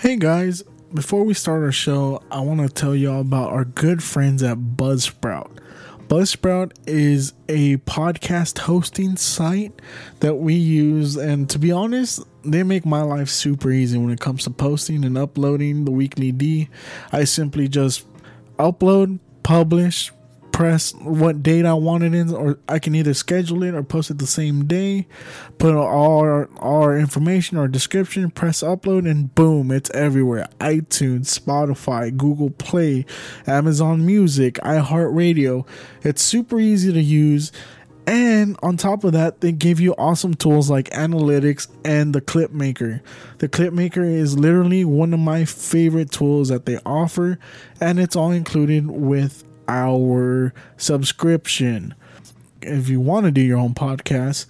Hey guys, before we start our show, I want to tell y'all about our good friends at Buzzsprout. Buzzsprout is a podcast hosting site that we use, and to be honest, they make my life super easy when it comes to posting and uploading the weekly D. I simply just upload, publish, press what date I want it in, or I can either schedule it or post it the same day. Put all our, our information or description, press upload, and boom, it's everywhere. iTunes, Spotify, Google Play, Amazon Music, iHeartRadio. It's super easy to use. And on top of that, they give you awesome tools like analytics and the clip maker. The clip maker is literally one of my favorite tools that they offer, and it's all included with our subscription. If you want to do your own podcast,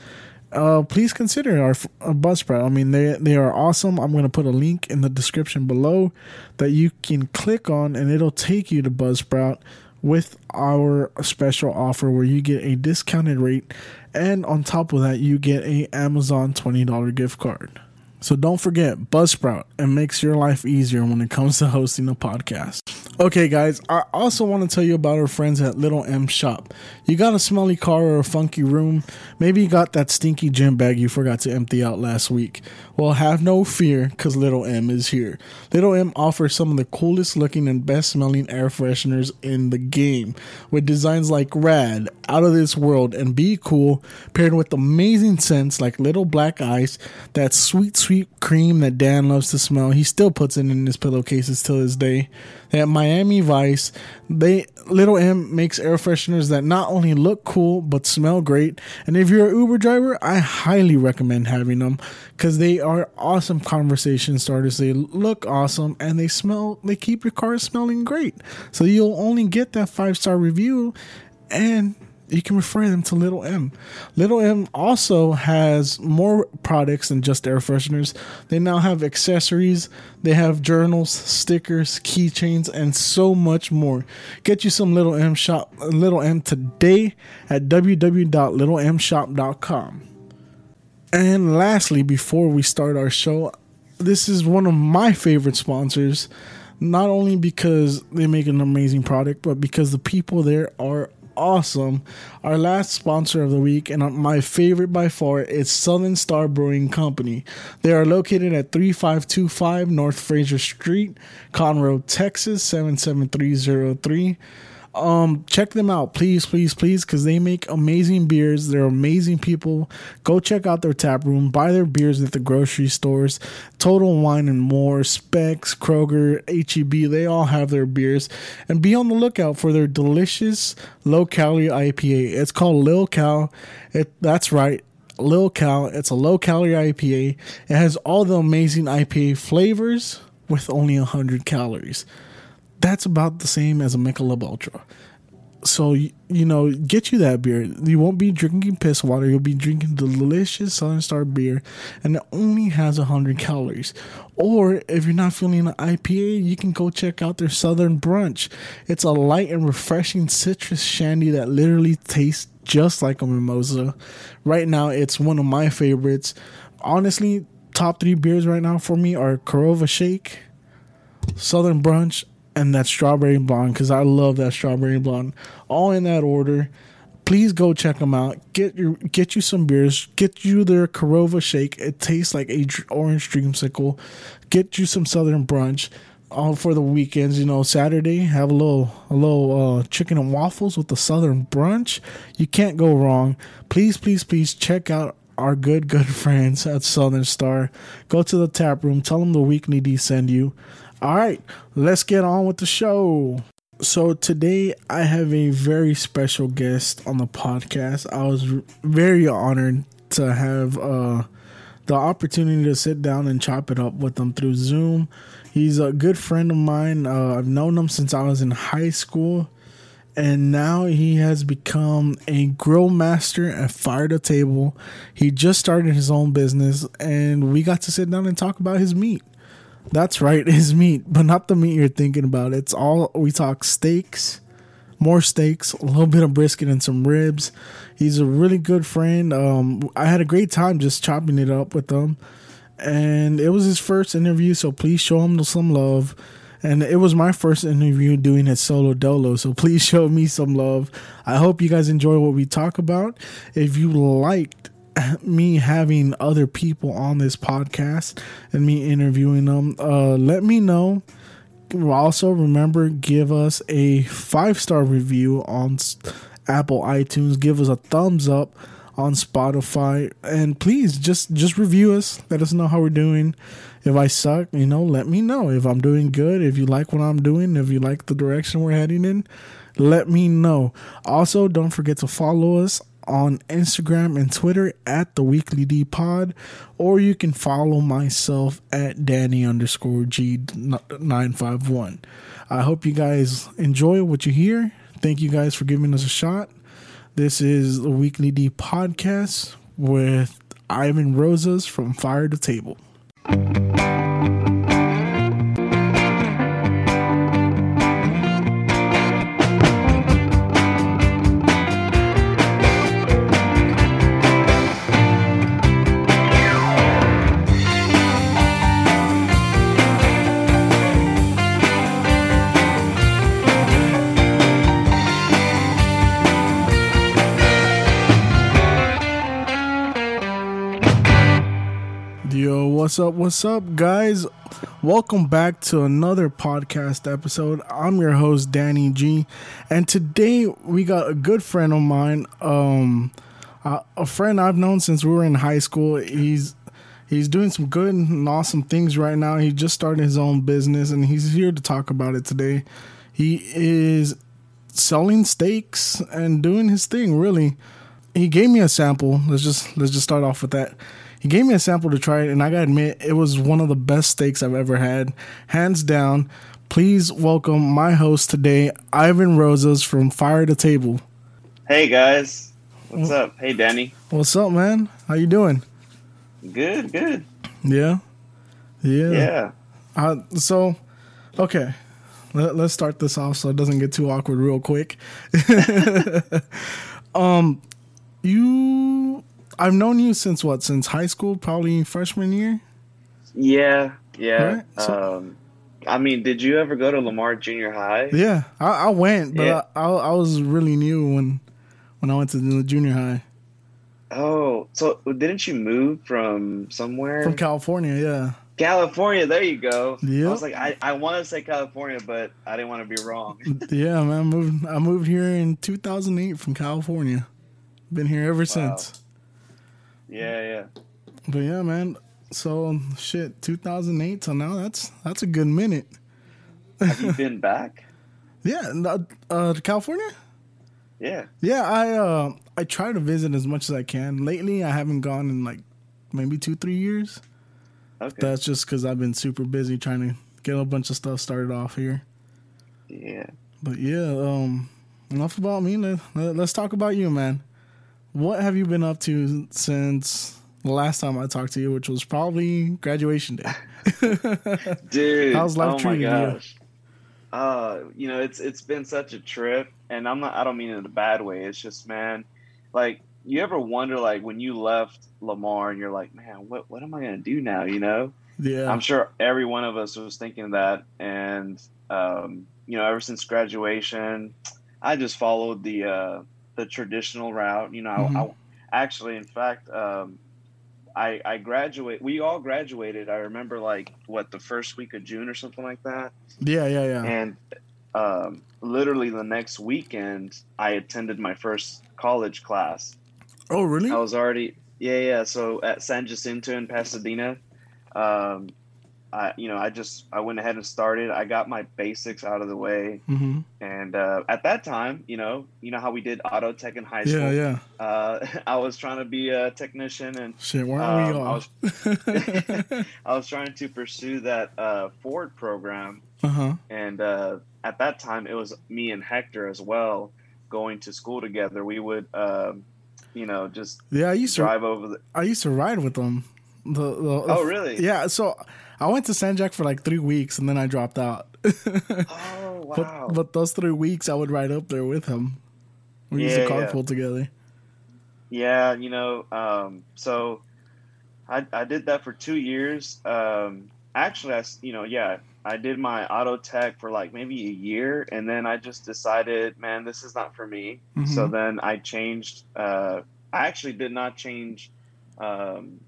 uh, please consider our, our Buzzsprout. I mean, they they are awesome. I'm going to put a link in the description below that you can click on, and it'll take you to Buzzsprout with our special offer where you get a discounted rate, and on top of that, you get a Amazon twenty dollar gift card. So don't forget Buzzsprout. It makes your life easier when it comes to hosting a podcast. Okay, guys, I also want to tell you about our friends at Little M Shop. You got a smelly car or a funky room? Maybe you got that stinky gym bag you forgot to empty out last week. Well, have no fear because Little M is here. Little M offers some of the coolest looking and best smelling air fresheners in the game with designs like Rad, Out of This World, and Be Cool, paired with amazing scents like Little Black Ice, that sweet, sweet cream that Dan loves to smell. He still puts it in his pillowcases till this day. At Miami Vice, they Little M makes air fresheners that not only look cool but smell great. And if you're an Uber driver, I highly recommend having them because they are awesome conversation starters. They look awesome and they smell. They keep your car smelling great. So you'll only get that five star review and you can refer them to Little M. Little M also has more products than just air fresheners. They now have accessories, they have journals, stickers, keychains, and so much more. Get you some Little M shop Little M today at www.littlemshop.com. And lastly, before we start our show, this is one of my favorite sponsors. Not only because they make an amazing product, but because the people there are awesome. Our last sponsor of the week, and my favorite by far, is Southern Star Brewing Company. They are located at 3525 North Frazier Street, Conroe, Texas 77303 um check them out. Please please please because they make amazing beers. They're amazing people. Go check out their tap room. Buy their beers at the grocery stores. Total wine and more specs kroger heb they all have their beers. And be on the lookout for their delicious low calorie ipa it's called lil cal. It that's right. Lil Cal. It's a low calorie IPA. It has all the amazing IPA flavors with only 100 calories that's about the same as a Michelob Ultra. So you, know, get you that beer. You won't be drinking piss water. You'll be drinking delicious Southern Star beer, and it only has hundred calories. Or if you're not feeling an IPA, you can go check out their Southern Brunch. It's a light and refreshing citrus shandy that literally tastes just like a mimosa. Right now, it's one of my favorites. Honestly, top three beers right now for me are Korova Shake, Southern Brunch, and that strawberry blonde because I love that strawberry blonde. All in that order. Please go check them out. Get your get you some beers. Get you their Korova shake. It tastes like a orange dreamsicle. Get you some Southern brunch. All for the weekends, you know, Saturday have a little a little uh, chicken and waffles with the Southern brunch. You can't go wrong. Please, please, please check out our good good friends at Southern Star. Go to the tap room. Tell them the weekly D send you. All right, let's get on with the show. So today I have a very special guest on the podcast. I was very honored to have uh, the opportunity to sit down and chop it up with him through Zoom. He's a good friend of mine. Uh, I've known him since I was in high school, and now he has become a grill master at Fire to Table. He just started his own business, and we got to sit down and talk about his meat. That's right, is meat, but not the meat you're thinking about. It's all we talk steaks, more steaks, a little bit of brisket and some ribs. He's a really good friend. Um, I had a great time just chopping it up with him. and it was his first interview, so please show him some love. And it was my first interview doing it solo dolo, so please show me some love. I hope you guys enjoy what we talk about. If you liked me having other people on this podcast and me interviewing them, uh, let me know. Also, remember give us a five star review on Apple iTunes. Give us a thumbs up on Spotify, and please just just review us. Let us know how we're doing. If I suck, you know, let me know. If I'm doing good, if you like what I'm doing, if you like the direction we're heading in, let me know. Also, don't forget to follow us on Instagram and Twitter at the Weekly D Pod, or you can follow myself at Danny underscore G nine five one. I hope you guys enjoy what you hear. Thank you guys for giving us a shot. This is the Weekly D podcast with Ivan Rosas from Fire to Table. What's up? What's up, guys? Welcome back to another podcast episode. I'm your host, Danny G, and today we got a good friend of mine, um, a friend I've known since we were in high school. He's he's doing some good and awesome things right now. He just started his own business, and he's here to talk about it today. He is selling steaks and doing his thing. Really, he gave me a sample. Let's just let's just start off with that he gave me a sample to try it, and I gotta admit, it was one of the best steaks I've ever had, hands down. Please welcome my host today, Ivan Rosas from Fire to Table. Hey guys, what's up? Hey Danny, what's up, man? How you doing? Good, good. Yeah, yeah, yeah. Uh, so, okay, Let, let's start this off so it doesn't get too awkward real quick. um, you I've known you since what? Since high school, probably freshman year. Yeah, yeah. Right? So, um, I mean, did you ever go to Lamar Junior High? Yeah, I, I went, but yeah. I, I, I was really new when when I went to the junior high. Oh, so didn't you move from somewhere? From California, yeah. California, there you go. Yeah. I was like, I, I want to say California, but I didn't want to be wrong. yeah, man. I moved, I moved here in 2008 from California. Been here ever wow. since. Yeah, yeah. But yeah, man. So shit, 2008 till now. That's that's a good minute. Have you been back? yeah, uh, uh, California. Yeah. Yeah, I uh I try to visit as much as I can. Lately, I haven't gone in like maybe two three years. Okay. That's just because I've been super busy trying to get a bunch of stuff started off here. Yeah. But yeah, um, enough about me. Let, let, let's talk about you, man. What have you been up to since the last time I talked to you, which was probably graduation day? Dude, how's life oh treating you? Uh, you know, it's it's been such a trip, and I'm not. I don't mean it in a bad way. It's just, man, like you ever wonder, like when you left Lamar, and you're like, man, what what am I gonna do now? You know? Yeah. I'm sure every one of us was thinking that, and um, you know, ever since graduation, I just followed the uh the traditional route. You know, mm-hmm. I, I, actually, in fact, um, I, I graduate. We all graduated. I remember like what the first week of June or something like that. Yeah, yeah, yeah. And um, literally the next weekend, I attended my first college class. Oh, really? I was already yeah, yeah. So at San Jacinto in Pasadena, um, I you know I just I went ahead and started. I got my basics out of the way, mm-hmm. and uh, at that time, you know, you know how we did auto tech in high school. Yeah, yeah. Uh, I was trying to be a technician, and shit, where are um, we all? I was, I was trying to pursue that uh, Ford program, uh-huh. and uh, at that time, it was me and Hector as well going to school together. We would, um, you know, just yeah. I used drive to over. The, I used to ride with them. The, the, oh really? Yeah. So I went to San Jac for like three weeks and then I dropped out. oh wow! But, but, those three weeks I would ride up there with him. We yeah, used to carpool yeah. together. Yeah, you know, um, so I, I did that for two years. Um, actually, I you know yeah I did my auto tech for like maybe a year, and then I just decided, man, this is not for me. Mm-hmm. So then I changed. Uh, I actually did not change. Um,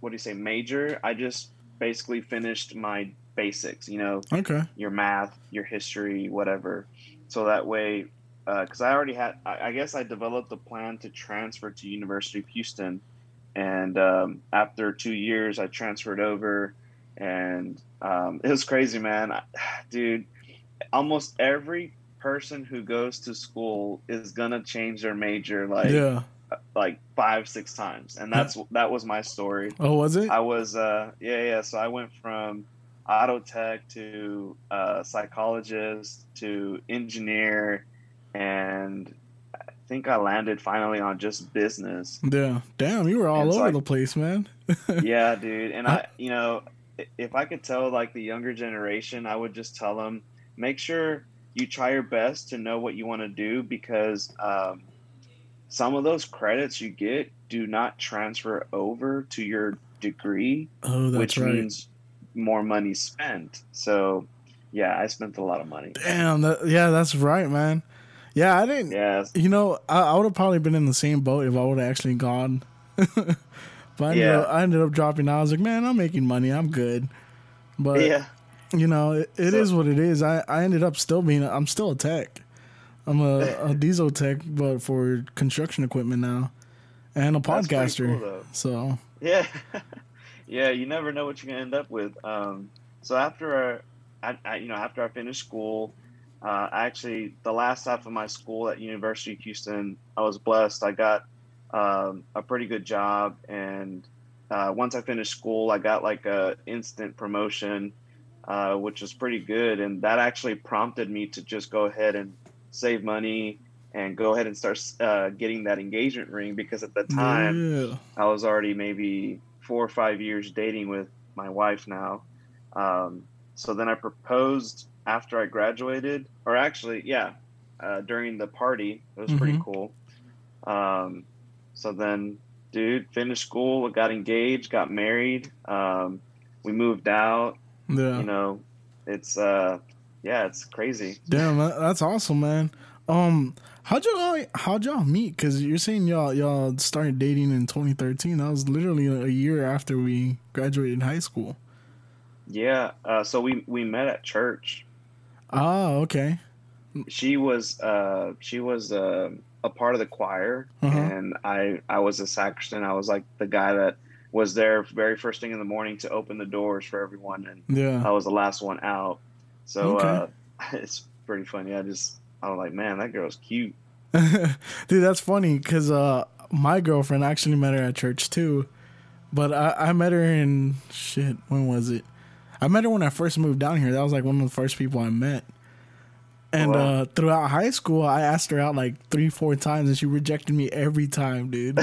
what do you say, major? I just basically finished my basics. You know, okay, your math, your history, whatever. So that way, because uh, I already had, I, I, guess I developed a plan to transfer to University of Houston, and um, after two years, I transferred over and um, it was crazy, man. Dude, almost every person who goes to school is gonna change their major like yeah. Like five six times, and that's that was my story. Oh, was it? I was uh yeah yeah. So I went from auto tech to uh, psychologist to engineer, and I think I landed finally on just business. Yeah, damn, you were all and over so the place, man. yeah, dude, and I you know if I could tell like the younger generation, I would just tell them make sure you try your best to know what you want to do because um, some of those credits you get do not transfer over to your degree, oh, which right. means more money spent. So, yeah, I spent a lot of money. Damn, that, yeah, that's right, man. Yeah, I didn't. Yeah, you know, I, I would have probably been in the same boat if I would have actually gone. But I ended, up, I ended up dropping out. I was like, man, I'm making money. I'm good. But yeah, you know, it, it so, is what it is. I, I ended up still being. I'm still a tech. I'm a, a diesel tech, but for construction equipment now, and a podcaster. Cool, so yeah, yeah. You never know what you're gonna end up with. Um, so after I, I, you know, after I finished school, uh, actually the last half of my school at University of Houston, I was blessed. I got um, a pretty good job. And uh, once I finished school, I got like a instant promotion, uh, which was pretty good. And that actually prompted me to just go ahead and save money and go ahead and start uh, getting that engagement ring because at the time yeah. I was already maybe four or five years dating with my wife now. Um, so then I proposed after I graduated, or actually, yeah, uh, during the party. It was mm-hmm. pretty cool. Um, so then, dude, finished school, got engaged, got married. Um, we moved out. Yeah. You know, it's uh, yeah, it's crazy. Damn, that's awesome, man. Um, how'd y'all how'd y'all meet? Because you're saying y'all y'all started dating in 2013. That was literally a year after we graduated high school. Yeah. Uh, so we we met at church. Oh, okay. She was uh she was uh a part of the choir, uh-huh. and I I was a sacristan. I was like the guy that was there very first thing in the morning to open the doors for everyone, and yeah. I was the last one out. So okay. uh, it's pretty funny. I just I was like, man, that girl's cute. Dude, that's funny because uh, my girlfriend actually met her at church too, but I, I met her in shit. When was it? I met her when I first moved down here. That was like one of the first people I met. And uh, throughout high school, I asked her out like three, four times, and she rejected me every time, dude.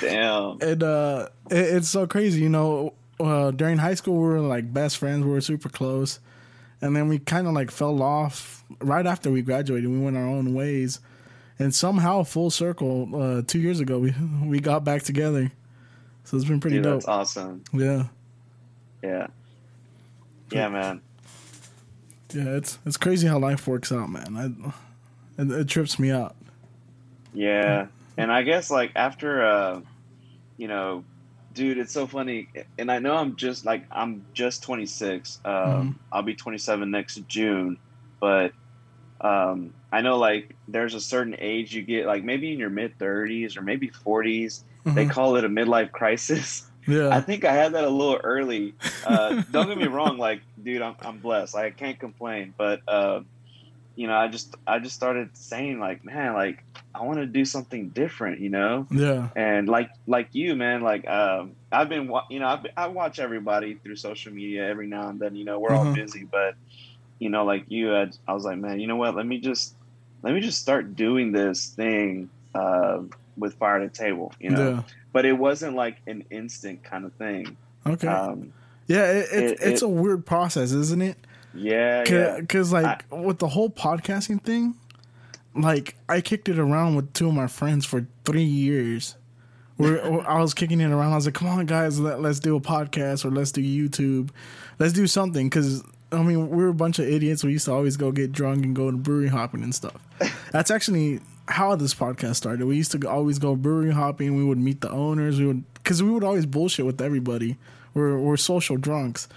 Damn. And uh, it, it's so crazy, you know. Uh, during high school, we were like best friends. We were super close, and then we kind of like fell off right after we graduated. We went our own ways, and somehow, full circle, uh, two years ago, we we got back together. So it's been pretty Dude, dope. That's awesome. Yeah. Yeah. Yeah, man. Yeah, it's it's crazy how life works out, man. I, it, it trips me out. Yeah, and I guess like after, uh, you know, dude, it's so funny. And I know I'm just like I'm just 26. Um, mm-hmm. I'll be 27 next June, but um, I know like there's a certain age you get, like maybe in your mid 30s or maybe 40s. Mm-hmm. They call it a midlife crisis. Yeah. I think I had that a little early. Uh, don't get me wrong, like, dude, I'm, I'm blessed. I can't complain, but uh, you know, I just I just started saying like, man, like I want to do something different, you know? Yeah. And like like you, man, like um, I've been, you know, I've, been, I watch everybody through social media every now and then. You know, we're all uh-huh. busy, but you know, like you, I, I was like, man, you know what? Let me just let me just start doing this thing uh, with fire to table, you know. Yeah but it wasn't like an instant kind of thing. Okay. Um, yeah, it, it, it, it's a weird process, isn't it? Yeah, Because yeah. like I, with the whole podcasting thing, like I kicked it around with two of my friends for three years. we're, I was kicking it around. I was like, "Come on, guys, let, let's do a podcast or let's do YouTube, let's do something." Because I mean, we are a bunch of idiots. We used to always go get drunk and go to brewery hopping and stuff. That's actually how this podcast started. We used to always go brewery hopping. We would meet the owners. We would because we would always bullshit with everybody. We're we're social drunks,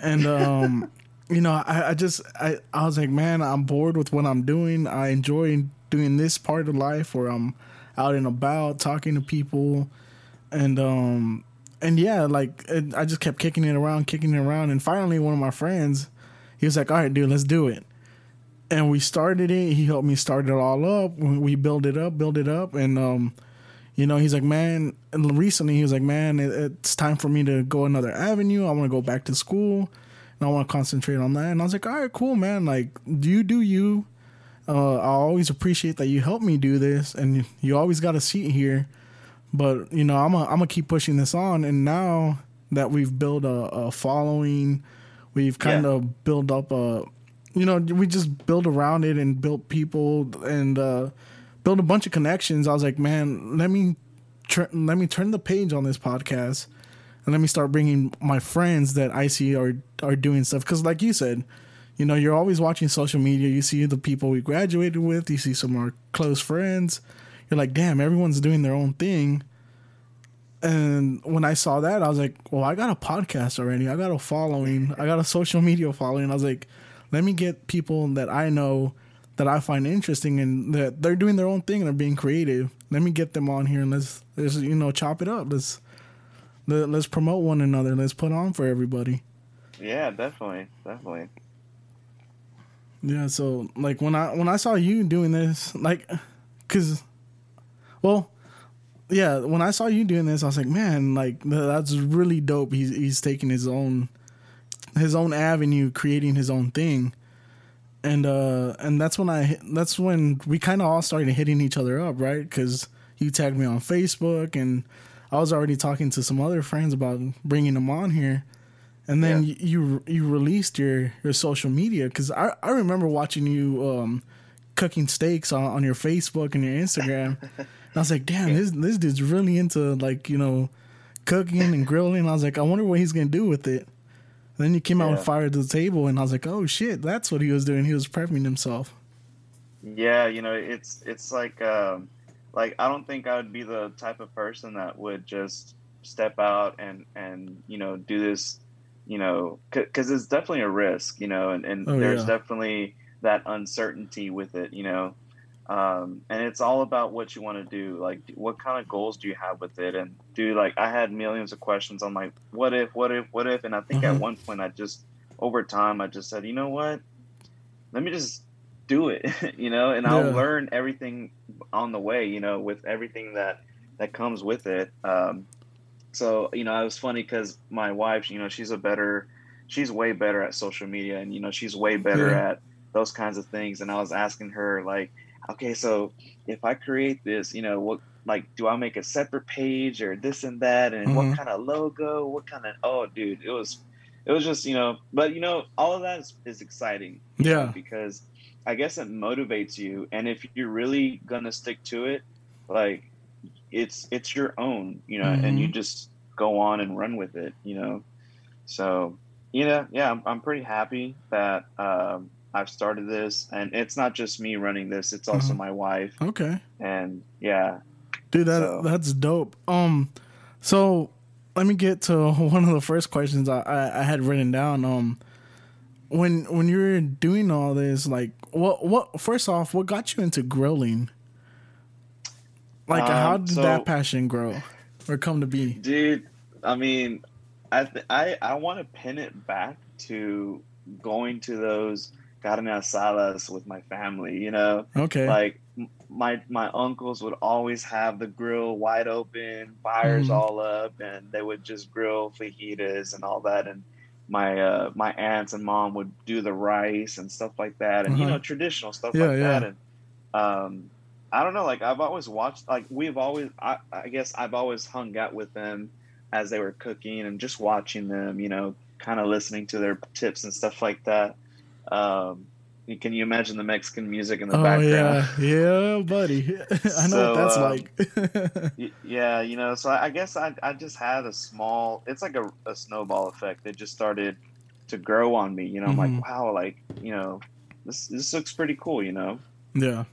and um, you know, I, I just I I was like, man, I'm bored with what I'm doing. I enjoy doing this part of life where I'm out and about talking to people, and um, and yeah, like it, I just kept kicking it around, kicking it around, and finally, one of my friends, he was like, "All right, dude, let's do it." And we started it. He helped me start it all up. We build it up, build it up, and um, you know, he's like, man. Recently, he was like, man, it, it's time for me to go another avenue. I want to go back to school, and I want to concentrate on that. And I was like, all right, cool, man. Like, do you do you? Uh, I always appreciate that you help me do this, and you always got a seat here but you know, I'm a, I'm gonna keep pushing this on, and now that we've built a, a following, we've kind yeah. of built up a, you know, we just built around it and built people and uh, built a bunch of connections. I was like, man, let me tr- let me turn the page on this podcast and let me start bringing my friends that I see are are doing stuff. Because, like you said, you know, you're always watching social media. You see the people we graduated with. You see some of our close friends you're like, damn, everyone's doing their own thing. And when I saw that, I was like, well, I got a podcast already. I got a following. I got a social media following. I was like, let me get people that I know that I find interesting and that they're doing their own thing and they're being creative. Let me get them on here and let's, let's you know, chop it up. Let's let, let's promote one another. Let's put on for everybody. Yeah, definitely, definitely. Yeah, so like when I when I saw you doing this, like, cause well, yeah, when I saw you doing this, I was like, man, like that's really dope. He's he's taking his own his own avenue, creating his own thing. And uh and that's when I that's when we kind of all started hitting each other up, right? Cuz you tagged me on Facebook and I was already talking to some other friends about bringing them on here. And then yeah. you, you you released your your social media cuz I I remember watching you um cooking steaks on, on your Facebook and your Instagram. I was like, damn, this this dude's really into like you know cooking and grilling. I was like, I wonder what he's gonna do with it. And then he came out yeah. with fire to the table, and I was like, oh shit, that's what he was doing. He was prepping himself. Yeah, you know, it's it's like um, like I don't think I would be the type of person that would just step out and and you know do this, you know, because it's definitely a risk, you know, and and oh, there's yeah. definitely that uncertainty with it, you know. Um, and it's all about what you want to do. Like, what kind of goals do you have with it? And do like I had millions of questions. I'm like, what if, what if, what if? And I think mm-hmm. at one point I just, over time, I just said, you know what? Let me just do it, you know, and I'll learn everything on the way, you know, with everything that that comes with it. Um, so you know, it was funny because my wife, you know, she's a better, she's way better at social media, and you know, she's way better yeah. at those kinds of things. And I was asking her like okay, so if I create this, you know, what like do I make a separate page or this and that, and mm-hmm. what kind of logo, what kind of oh, dude, it was it was just you know, but you know, all of that is, is exciting, yeah, because I guess it motivates you, and if you're really gonna stick to it, like it's it's your own, you know, mm-hmm. and you mm-hmm. just go on and run with it, you know. So, you know, yeah, I'm, I'm pretty happy that um, I've started this, and it's not just me running this; it's also uh-huh. my wife. Okay. And yeah, dude, that so. that's dope. Um, so let me get to one of the first questions I, I, I had written down. Um, when when you were doing all this, like, what what? First off, what got you into grilling? Like, um, how did so, that passion grow or come to be, dude? I mean, I th- I I want to pin it back to going to those carne asadas with my family. You know, okay, like my my uncles would always have the grill wide open, fires mm. all up, and they would just grill fajitas and all that. And my uh, my aunts and mom would do the rice and stuff like that, and uh-huh. you know traditional stuff yeah, like yeah. that. And um, I don't know, like I've always watched, like we've always, I, I guess I've always hung out with them as they were cooking and just watching them, you know, kind of listening to their tips and stuff like that. Um, can you imagine the Mexican music in the oh background? yeah, yeah, buddy. I know So, what that's um, like. Y- yeah, you know, so I guess I, I just had a small, it's like a, a snowball effect. It just started to grow on me. You know, I'm Mhm. like, wow, like, you know, this, this looks pretty cool, you know? Yeah,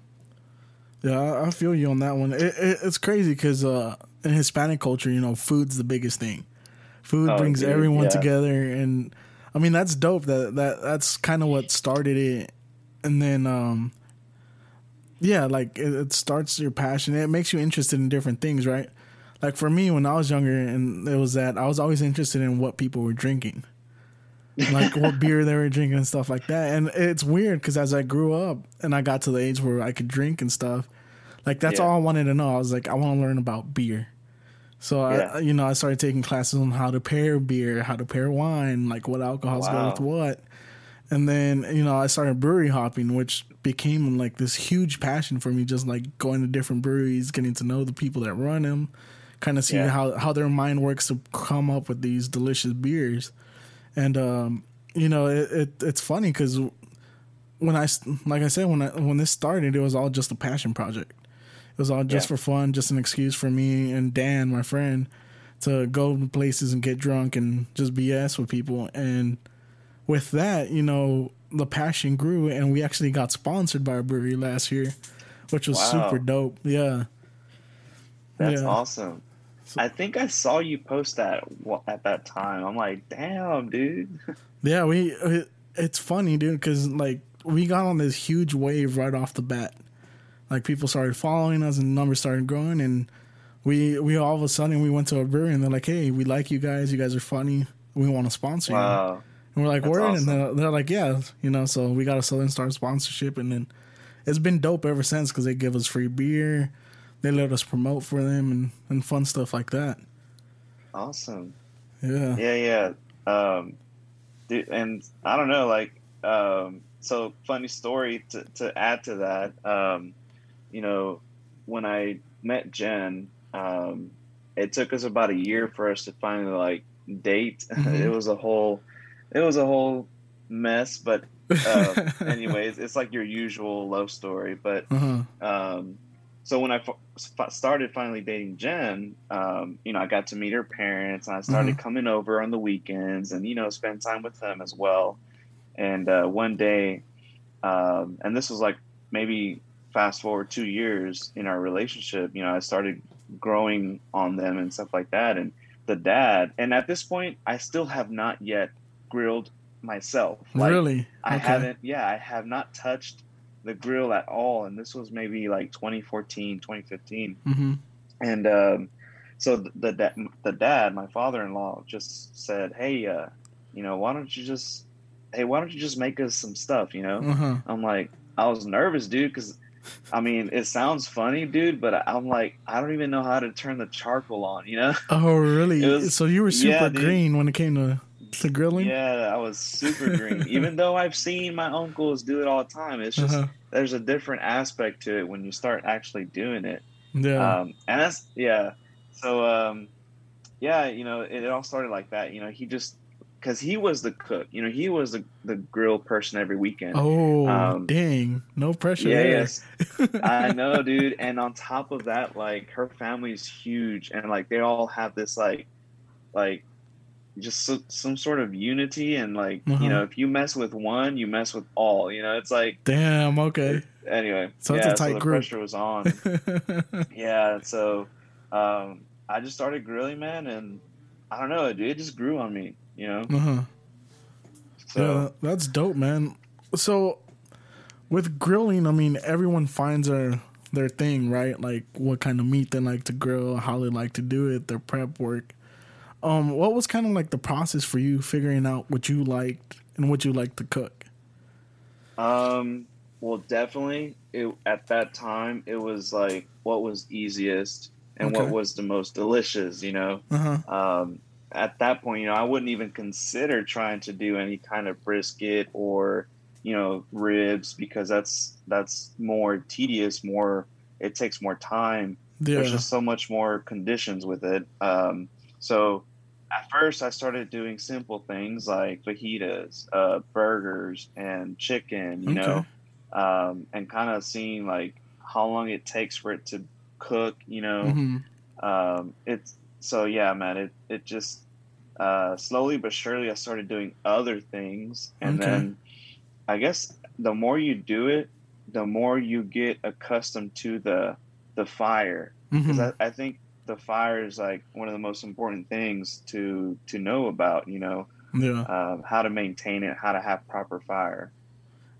yeah, I, I feel you on that one. It, it, it's crazy because uh, in Hispanic culture, you know, food's the biggest thing. Food Oh, brings dude, everyone yeah. together, and I mean that's dope. That that that's kind of what started it, and then um, yeah, like it, it starts your passion. It makes you interested in different things, right? Like for me, when I was younger, and it was that I was always interested in what people were drinking. like what beer they were drinking and stuff like that. And it's weird because as I grew up and I got to the age where I could drink and stuff, like that's Yeah. all I wanted to know. I was like, I want to learn about beer. So Yeah. I, you know, I started taking classes on how to pair beer, how to pair wine, like what alcohols go Wow. with what. And then, you know, I started brewery hopping, which became like this huge passion for me, just like going to different breweries, getting to know the people that run them, kind of seeing Yeah. how, how their mind works to come up with these delicious beers. And, um, you know, it, it it's funny because when I, like I said, when I, when this started, it was all just a passion project. It was all just Yeah. for fun, just an excuse for me and Dan, my friend, to go to places and get drunk and just BS with people. And with that, you know, the passion grew, and we actually got sponsored by a brewery last year, which was Wow. super dope. Yeah, That's Yeah. awesome. I think I saw you post that at that time. I'm like, damn, dude. yeah. We it, it's funny, dude, because like we got on this huge wave right off the bat. Like people started following us, and numbers started growing, and we we all of a sudden we went to a brewery, and they're like, "Hey, we like you guys. You guys are funny. We want to sponsor you." And we're like, That's word, and awesome. they're, they're like, yeah, you know. So we got a Southern Star sponsorship, and then it's been dope ever since because they give us free beer, they let us promote for them, and, and fun stuff like that. Awesome. Yeah, Yeah, yeah. Um, dude, and I don't know, like, um, so funny story to, to add to that. Um, you know, when I met Jen, um, it took us about a year for us to finally like date. Mhm. it was a whole, it was a whole mess. But uh, anyways, it's like your usual love story. But uh-huh. um, so when I f- started finally dating Jen, um, you know, I got to meet her parents, and I started coming over on the weekends, and you know, spend time with them as well. And uh, one day, um, and this was like maybe fast forward two years in our relationship, you know, I started growing on them and stuff like that. And the dad, and at this point, I still have not yet grilled myself. Like, really? I Okay. haven't, yeah, I have not touched the grill at all. And this was maybe like 2014, 2015. Mm-hmm. And um, so the, the, the dad, my father in law, just said, Hey, uh, you know, why don't you just, hey, why don't you just make us some stuff, you know? Uh-huh. I'm like, I was nervous, dude, because I mean, it sounds funny, dude, but I'm like, I don't even know how to turn the charcoal on, you know? Oh, really? Was- so you were super yeah, green when it came to to grilling? Yeah, I was super green. Even though I've seen my uncles do it all the time, it's just Uh-huh. there's a different aspect to it when you start actually doing it. Yeah. Um, and that's yeah. So um, yeah, you know, it, it all started like that. You know, he just because he was the cook. You know, he was the the grill person every weekend. oh, um, dang! No pressure yeah, yes, I know, dude. And on top of that, like her family's huge, and like they all have this like, like, just so, some sort of unity, and like Uh-huh. you know, if you mess with one, you mess with all. You know, it's like Damn. Okay. anyway. So it's a tight so the group. pressure was on. yeah, so um, I just started grilling, man, and I don't know, dude, it just grew on me. You know, uh-huh. so yeah, that's dope, man. So with grilling, I mean, everyone finds their their thing, right? Like what kind of meat they like to grill, how they like to do it, their prep work. Um, what was kind of like the process for you figuring out what you liked and what you like to cook? Um, well, definitely. It at that time it was like what was easiest and what was the most delicious. You know, Uh huh. um, at that point, you know, I wouldn't even consider trying to do any kind of brisket or you know ribs because that's that's more tedious. More, it takes more time. Yeah. There's just so much more conditions with it. Um, so at first I started doing simple things like fajitas, uh, burgers, and chicken. You okay. know, um, and kind of seeing like how long it takes for it to cook. You know, mm-hmm. um, it's so yeah, man. It it just uh, slowly but surely I started doing other things, and okay. then I guess the more you do it, the more you get accustomed to the the fire. Because mm-hmm. I, I think the fire is like one of the most important things to to know about. You know, yeah, uh, how to maintain it, how to have proper fire.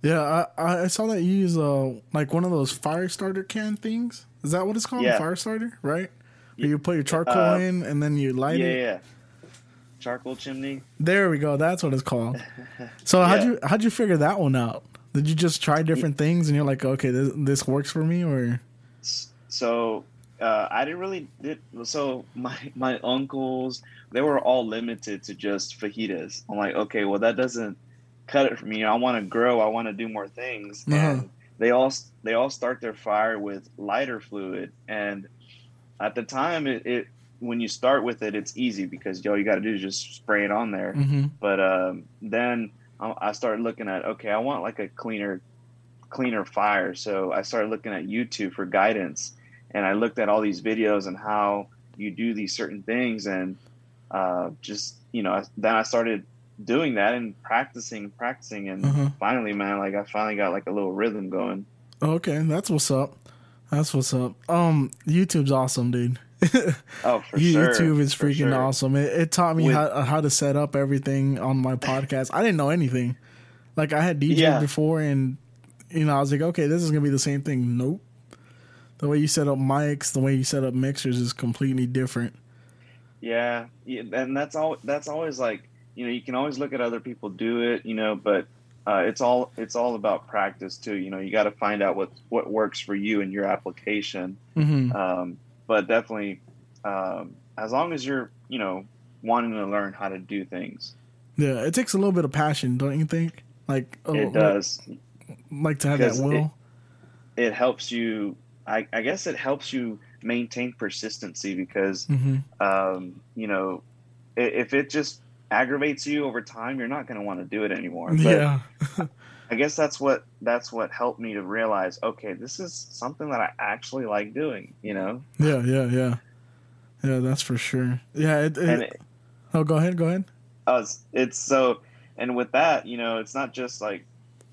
Yeah, I, I saw that you use uh like one of those fire starter can things. Is that what it's called? Yeah. Fire starter, right? Where you put your charcoal uh, in and then you light yeah, it. Yeah, yeah. charcoal chimney. There we go. That's what it's called. So yeah. how'd you how'd you figure that one out? Did you just try different things and you're like, okay, this, this works for me, or? So uh, I didn't really did so my my uncles they were all limited to just fajitas. I'm like, okay, well that doesn't cut it for me. I want to grow. I want to do more things. Uh-huh. And they all they all start their fire with lighter fluid. And at the time, it, it when you start with it, it's easy because all you got to do is just spray it on there. Mm-hmm. But um, then I started looking at okay, I want like a cleaner cleaner fire. So I started looking at YouTube for guidance, and I looked at all these videos and how you do these certain things, and uh, just you know, then I started doing that and practicing, practicing, and uh-huh. finally, man, like I finally got like a little rhythm going. Okay, that's what's up. That's what's up. Um, YouTube's awesome, dude. oh, for YouTube sure. YouTube is freaking sure. awesome. It, it, taught me With, how how to set up everything on my podcast. I didn't know anything. Like I had DJ yeah. before, and you know, I was like, okay, this is gonna be the same thing. Nope. The way you set up mics, the way you set up mixers is completely different. Yeah, yeah and that's all. That's always like you know you can always look at other people do it, you know, but uh, it's all it's all about practice too. You know, you got to find out what what works for you and your application. Mm-hmm. Um, but definitely, um, as long as you're you know wanting to learn how to do things. Yeah, it takes a little bit of passion, don't you think? Like oh, it does. Like, like to have that will. It, it helps you. I, I guess it helps you maintain persistency because, mm-hmm. um, you know, if it just aggravates you over time, you're not going to want to do it anymore. But yeah. I guess that's what that's what helped me to realize. Okay, this is something that I actually like doing. You know. Yeah, yeah, yeah, yeah. That's for sure. Yeah. It, it, it, oh, go ahead. Go ahead. Uh, it's, it's so, and with that, you know, it's not just like,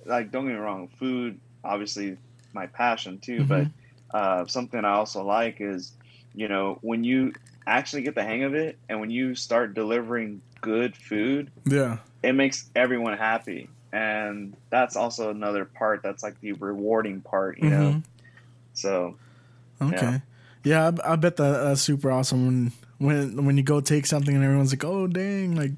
like don't get me wrong, food obviously my passion too, mm-hmm. but uh, something I also like is, you know, when you actually get the hang of it and when you start delivering good food, yeah, it makes everyone happy. And that's also another part that's like the rewarding part, you mm-hmm. know. So, okay, yeah, yeah I, I, bet that that's super awesome when when when you go take something and everyone's like, "Oh, dang!" Like,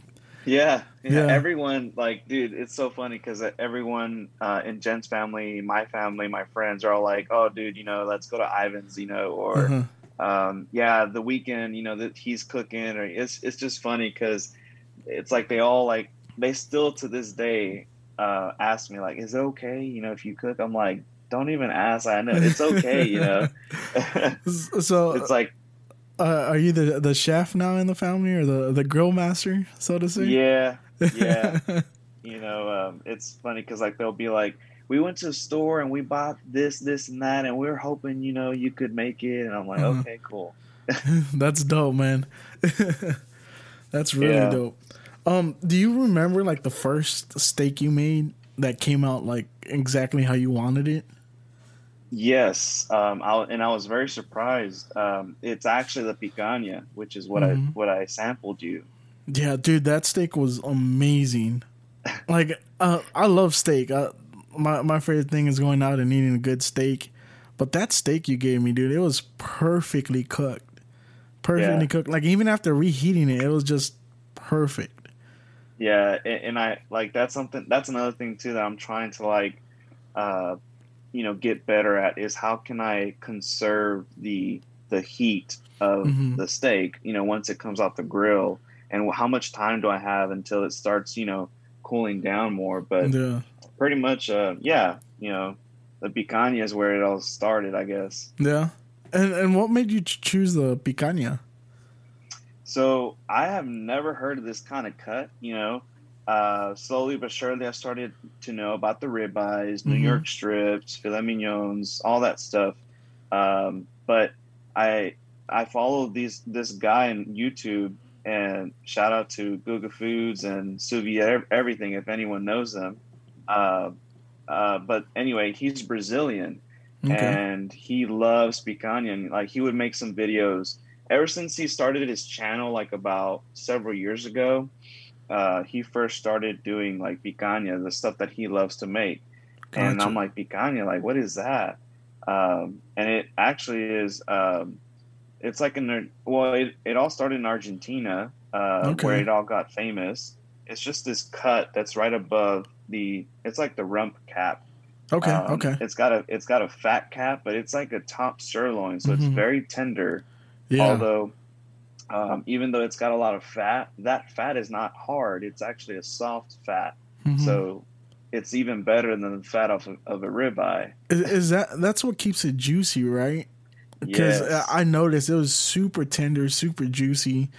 yeah, yeah, yeah. everyone like, dude, it's so funny because everyone uh, in Jen's family, my family, my friends are all like, "Oh, dude, you know, let's go to Ivan's," you know, or. Uh-huh. Um, yeah, the weekend, you know, that he's cooking, or it's it's just funny because it's like they all like they still to this day uh, ask me like, "Is it okay? You know, if you cook?" I'm like, "Don't even ask. I know it's okay. you know." so it's like, uh, are you the the chef now in the family, or the the grill master, so to say? Yeah, yeah. you know, um, it's funny because like they'll be like, "We went to a store and we bought this, this, and that, and we are hoping you know you could make it." And I'm like, uh-huh. "Okay, cool." That's dope, man. That's really yeah. dope. Um, do you remember like the first steak you made that came out like exactly how you wanted it? Yes, um, I, and I was very surprised. Um, it's actually the picanha, which is what mm-hmm. I what I sampled you. Yeah, dude, that steak was amazing. like, uh, I love steak. I, my my favorite thing is going out and eating a good steak. But that steak you gave me, dude, it was perfectly cooked perfectly yeah. cooked. Like even after reheating it, it was just perfect. Yeah, and, I like that's something. That's another thing too that I'm trying to like, uh, you know, get better at is how can I conserve the the heat of mm-hmm. the steak. You know, once it comes off the grill, and how much time do I have until it starts, you know, cooling down more? But yeah. pretty much, uh, yeah, you know, the picanha is where it all started, I guess. Yeah. And and what made you choose the picanha? So I have never heard of this kind of cut. You know, uh, slowly but surely, I started to know about the ribeyes, New Mhm. York strips, filet mignons, all that stuff. Um, but I I followed these this guy on YouTube, and shout out to Guga Foods and Sous Vide Everything if anyone knows them. Uh, uh, but anyway, he's Brazilian Okay. and he loves picanha. Like he would make some videos ever since he started his channel, like about several years ago. Uh, he first started doing like picanha, the stuff that he loves to make. And I'm like, picanha, like what is that? Um, and it actually is. Um, it's like an well, it, it all started in Argentina, uh, Okay. where it all got famous. It's just this cut that's right above the. It's like the rump cap. Okay. Um, okay. It's got a it's got a fat cap, but it's like a top sirloin, so it's Mhm. very tender. Yeah. Although, um, even though it's got a lot of fat, that fat is not hard. It's actually a soft fat, Mhm. so it's even better than the fat off of, of a ribeye. is, is that that's what keeps it juicy, right? Because Yes. I noticed it was super tender, super juicy,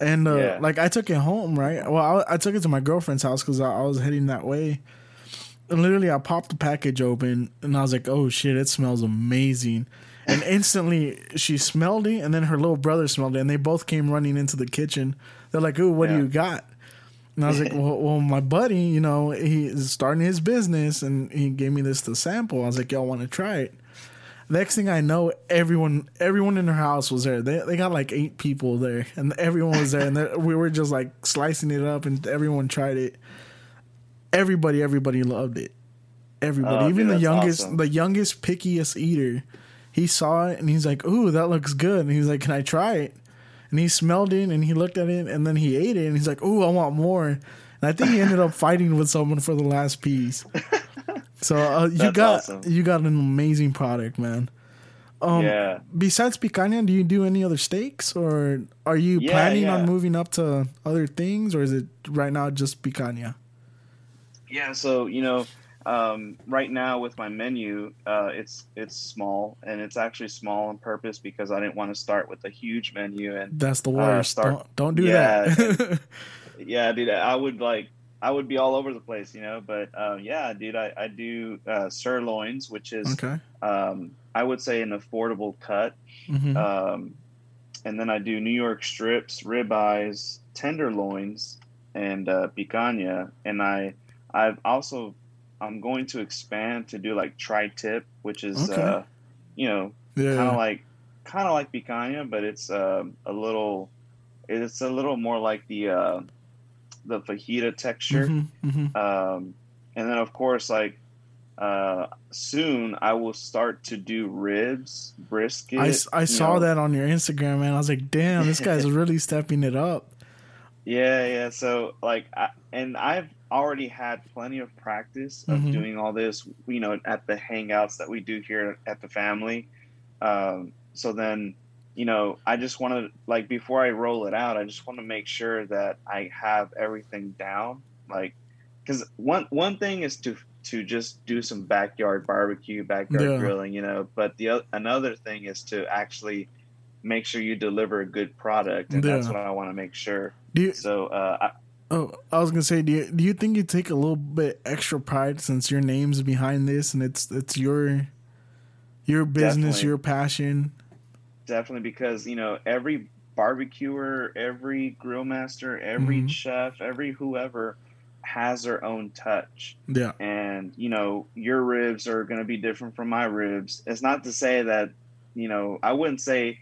and uh, Yeah. like I took it home, right? Well, I, I took it to my girlfriend's house because I, I was heading that way. And literally, I popped the package open, and I was like, "Oh shit, it smells amazing!" And instantly, she smelled it, and then her little brother smelled it, and they both came running into the kitchen. They're like, "Ooh, what do you got?" And I was like, well, well, my buddy, you know, he's starting his business and he gave me this to sample. I was like, y'all want to try it? Next thing I know, everyone everyone in her house was there. They, they got like eight people there and everyone was there. And we were just like slicing it up and everyone tried it. Everybody, everybody loved it. Everybody, Oh, even dude, the youngest, awesome. the youngest, pickiest eater, he saw it and he's like, "Ooh, that looks good." And he's like, "Can I try it?" And he smelled it and he looked at it and then he ate it and he's like, "Ooh, I want more." And I think he ended up fighting with someone for the last piece. So uh, you got awesome. you got an amazing product, man. Um, yeah. Besides picanha, do you do any other steaks, or are you Yeah, planning yeah. on moving up to other things, or is it right now just picanha? Yeah, so you know, um, right now with my menu, uh, it's it's small, and it's actually small on purpose because I didn't want to start with a huge menu. And That's the Uh, worst. start- don't don't do Yeah. that. yeah, dude, I would like I would be all over the place, you know. But uh, yeah, dude, I I do uh, sirloins, which is okay. um, I would say an affordable cut. hmm Um, and then I do New York strips, ribeyes, tenderloins, and uh, picanha. And I, I've also, I'm going to expand to do like tri-tip, which is, Okay. uh, you know, yeah. kind of like, kind of like picanha, but it's um, a little, it's a little more like the, uh, the fajita texture. hmm hmm Um, and then of course, like uh, soon I will start to do ribs, brisket. I, you saw know. that on your Instagram, man. I was like, damn, this guy's really stepping it up. Yeah, yeah. So like, I, and I've already had plenty of practice of Mhm. doing all this. You know, at the hangouts that we do here at the family. Um, so then, you know, I just want to like before I roll it out, I just want to make sure that I have everything down. Like, because one one thing is to to just do some backyard barbecue, backyard Yeah. grilling, you know. But the oth- another thing is to actually make sure you deliver a good product, and that's what I want to make sure. Do you, So uh, I, oh, I was gonna say, do you, do you think you take a little bit extra pride since your name's behind this and it's it's your your business, Definitely. your passion? Definitely because you know every barbecuer, every grill master, every Mhm. chef, every whoever has their own touch. Yeah. And you know your ribs are going to be different from my ribs. It's not to say that you know I wouldn't say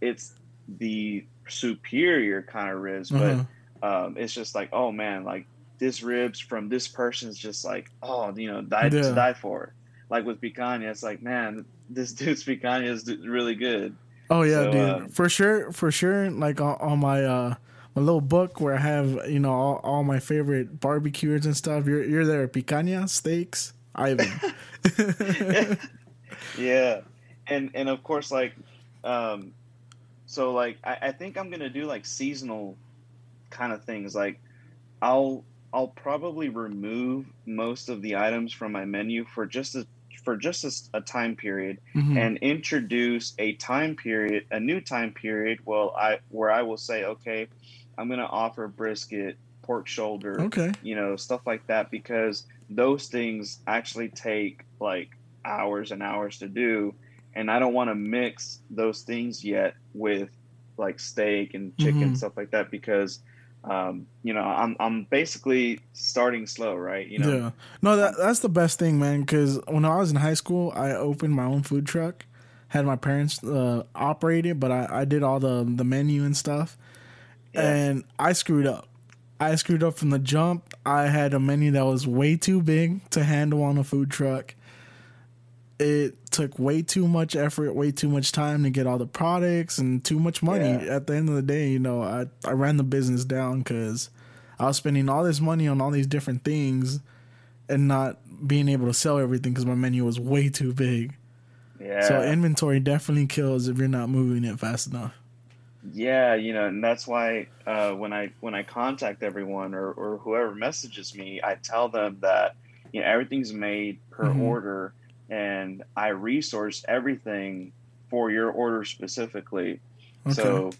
it's the superior kind of ribs, Uh-huh. but um, it's just like oh man, like this ribs from this person's just like oh you know die Yeah. to die for. Like with picanha, it's like man, this dude's picanha is really good. Oh yeah, So, dude. um, for sure, for sure. Like on, on my uh my little book where I have you know all, all my favorite barbecues and stuff. You're you're there. Picanha steaks, Ivan. yeah and and of course like um so like I, I think i'm gonna do like seasonal kind of things like i'll i'll probably remove most of the items from my menu for just a for just a, a time period mm-hmm. and introduce a time period, a new time period. Well, I where I will say, okay, I'm going to offer brisket, pork shoulder, okay, you know, stuff like that because those things actually take like hours and hours to do, and I don't want to mix those things yet with like steak and chicken mm-hmm. stuff like that because um, you know, I'm I'm basically starting slow, right? You know, yeah. No, that that's the best thing, man. Because when I was in high school, I opened my own food truck, had my parents uh, operate it, but I, I did all the the menu and stuff, yeah. and I screwed up. I screwed up from the jump. I had a menu that was way too big to handle on a food truck, it took way too much effort, way too much time to get all the products and too much money. Yeah. At the end of the day, you know, I, I ran the business down because I was spending all this money on all these different things and not being able to sell everything because my menu was way too big. Yeah. So inventory definitely kills if you're not moving it fast enough. Yeah, you know, and that's why uh, when I when I contact everyone or, or whoever messages me, I tell them that you know everything's made per mm-hmm. order and I resource everything for your order specifically. Okay. So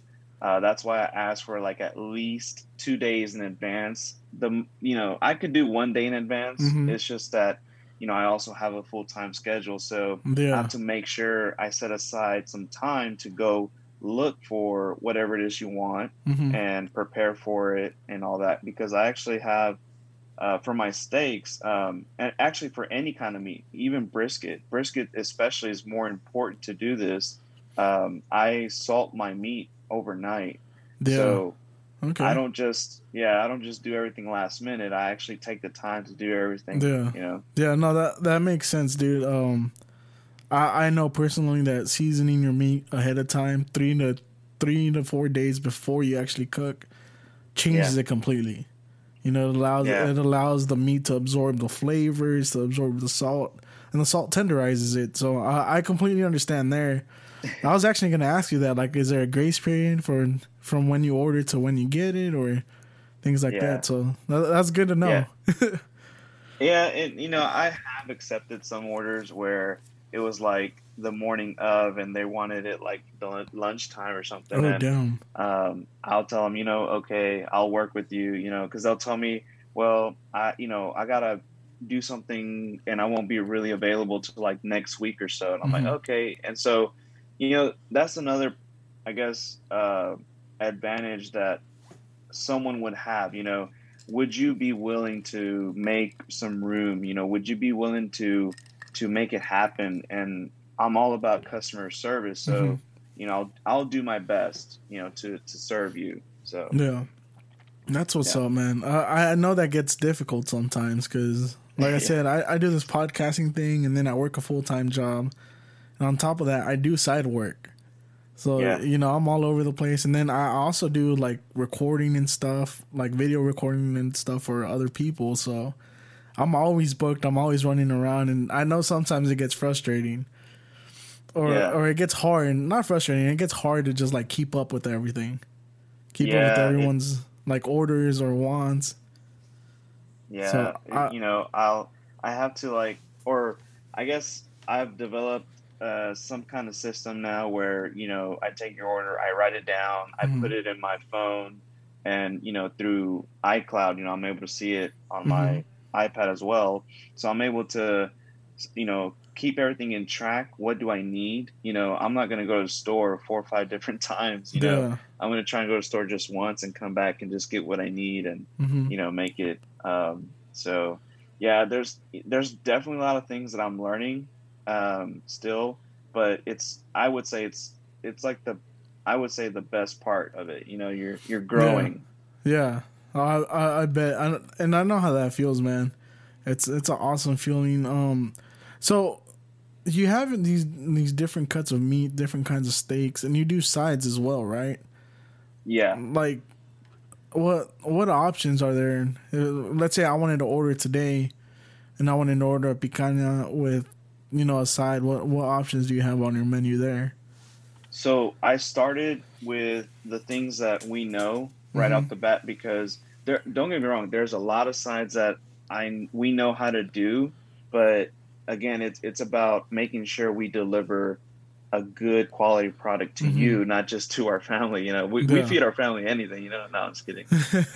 uh, that's why I asked for like at least two days in advance. The you know I could do one day in advance. Mm-hmm. It's just that you know I also have a full time schedule, so yeah. I have to make sure I set aside some time to go look for whatever it is you want mm-hmm. and prepare for it and all that because I actually have uh, for my steaks, um, and actually for any kind of meat, even brisket. Brisket especially is more important to do this. Um, I salt my meat overnight, yeah. so okay. I don't just yeah I don't just do everything last minute. I actually take the time to do everything. Yeah, you know. Yeah, no that that makes sense, dude. Um, I I know personally that seasoning your meat ahead of time, three to three to four days before you actually cook, changes yeah. it completely. You know, it allows yeah. it allows the meat to absorb the flavors, to absorb the salt, and the salt tenderizes it. So I, I completely understand there. I was actually going to ask you that. Like, is there a grace period for from when you order to when you get it, or things like yeah. that? So that, that's good to know. Yeah. yeah, and you know, I have accepted some orders where it was like the morning of and they wanted it like the lunchtime or something. Oh, and, damn. Um, I'll tell them, you know, okay, I'll work with you, you know, because they'll tell me, well, I, you know, I gotta do something and I won't be really available to like next week or so. And I'm mm-hmm. like, okay. And so, you know, that's another, I guess, uh, advantage that someone would have, you know, would you be willing to make some room? You know, would you be willing to, to make it happen and I'm all about customer service, so mm-hmm. you know I'll, I'll, do my best, you know, to to serve you. So yeah, that's what's yeah. up, man. I I know that gets difficult sometimes because, like I said, I I do this podcasting thing, and then I work a full time job, and on top of that, I do side work. So yeah. you know, I'm all over the place, and then I also do like recording and stuff, like video recording and stuff for other people. So I'm always booked. I'm always running around, and I know sometimes it gets frustrating or yeah. or it gets hard and not frustrating. It gets hard to just like keep up with everything, keep yeah, up with everyone's it, like orders or wants. Yeah, so I, you know, I'll I have to like, or I guess I've developed uh, some kind of system now where you know I take your order, I write it down, I mm-hmm. put it in my phone, and you know through iCloud, you know I'm able to see it on mm-hmm. my iPad as well. So I'm able to, you know, keep everything in track. What do I need? You know, I'm not going to go to the store four or five different times. You know, yeah. I'm going to try and go to the store just once and come back and just get what I need and mm-hmm. you know make it. Um, so yeah, there's there's definitely a lot of things that I'm learning um, still, but it's I would say it's it's like the I would say the best part of it. You know, you're you're growing. Yeah, yeah. I, I, I bet, I, and I know how that feels, man. It's it's an awesome feeling. Um, so you have these these different cuts of meat, different kinds of steaks, and you do sides as well, right? Yeah. Like, what what options are there? Uh, let's say I wanted to order today, and I wanted to order a picanha with, you know, a side. What what options do you have on your menu there? So I started with the things that we know right mm-hmm. off the bat because there. Don't get me wrong. There's a lot of sides that I we know how to do, but again, it's it's about making sure we deliver a good quality product to Mhm. you, not just to our family. You know, we, we feed our family anything. You know, no, I'm just kidding.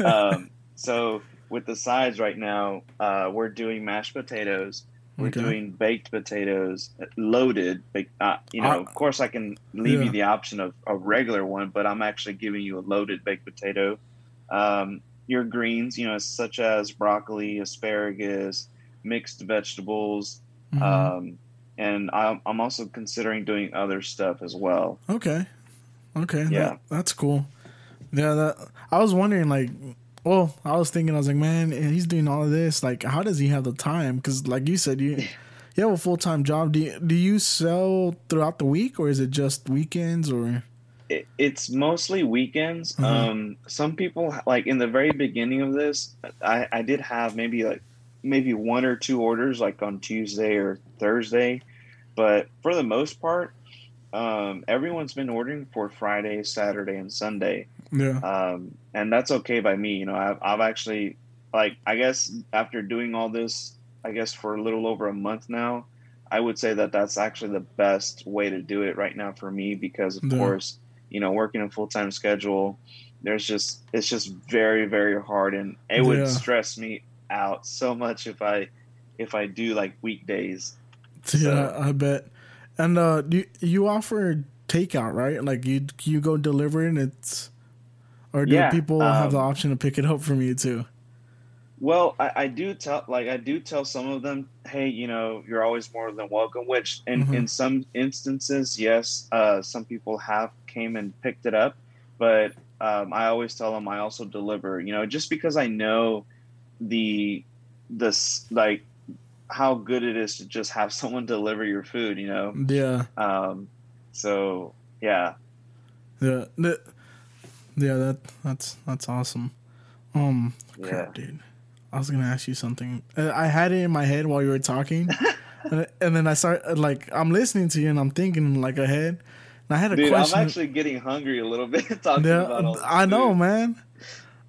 um, so with the sides right now, uh, we're doing mashed potatoes. We're Okay. doing baked potatoes, loaded. Uh, you know, Uh, of course, I can leave yeah. you the option of a regular one, but I'm actually giving you a loaded baked potato. Um, your greens, you know, such as broccoli, asparagus, mixed vegetables, Mhm. um, and I'm, I'm also considering doing other stuff as well. Okay. Okay. Yeah. That, that's cool. Yeah. That I was wondering, like, well, I was thinking, I was like, man, he's doing all of this. Like, how does he have the time? Because, like you said, you you have a full time job. Do you, do you sell throughout the week, or is it just weekends? Or it, it's mostly weekends. Mhm. Um, some people like in the very beginning of this, I, I did have maybe like maybe one or two orders like on Tuesday or Thursday, but for the most part, um, everyone's been ordering for Friday, Saturday, and Sunday, yeah, um, and that's okay by me. You know, I've I've actually like I guess after doing all this, I guess for a little over a month now. I would say that that's actually the best way to do it right now for me because, of Yeah. course, you know, working a full time schedule, there's just it's just very very hard, and it would Yeah. stress me out so much if I if I do like weekdays. yeah, I bet. And uh, you, you offer takeout, right? Like you you go deliver it, and it's or do Yeah, people have the um, option to pick it up from you too? Well, I, I do tell like I do tell some of them, hey, you know, you're always more than welcome. Which in, Mhm. in some instances, yes, uh, some people have came and picked it up, but um, I always tell them I also deliver. You know, just because I know the this like how good it is to just have someone deliver your food. You know, Yeah, um, so yeah, yeah, that, yeah. That that's that's awesome. Um, yeah. dude. I was gonna ask you something. Uh, I had it in my head while you were talking, and, then I start like I'm listening to you and I'm thinking like ahead. And I had a Dude, question. I'm actually getting hungry a little bit talking Yeah, about all this I know, man.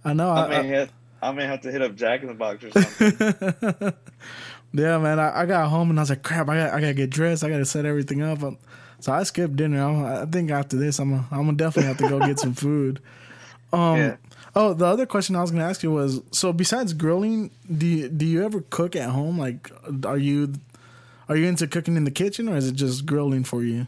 I know. I I, may hit. I may have to hit up Jack in the Box or something. yeah, man. I, I got home and I was like, "Crap! I got I gotta get dressed. I gotta set everything up." Um, So I skipped dinner. I'm, I think after this, I'm a, I'm gonna definitely have to go get some food. Um. Yeah. Oh, the other question I was gonna ask you was: so besides grilling, do you, do you ever cook at home? Like, are you are you into cooking in the kitchen, or is it just grilling for you?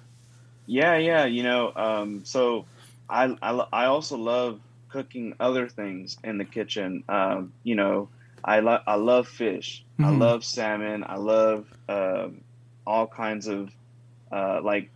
Yeah, yeah. You know, um, so I, I I also love cooking other things in the kitchen. Um, you know, I love I love fish. I Mhm. love salmon. I love um, all kinds of uh, like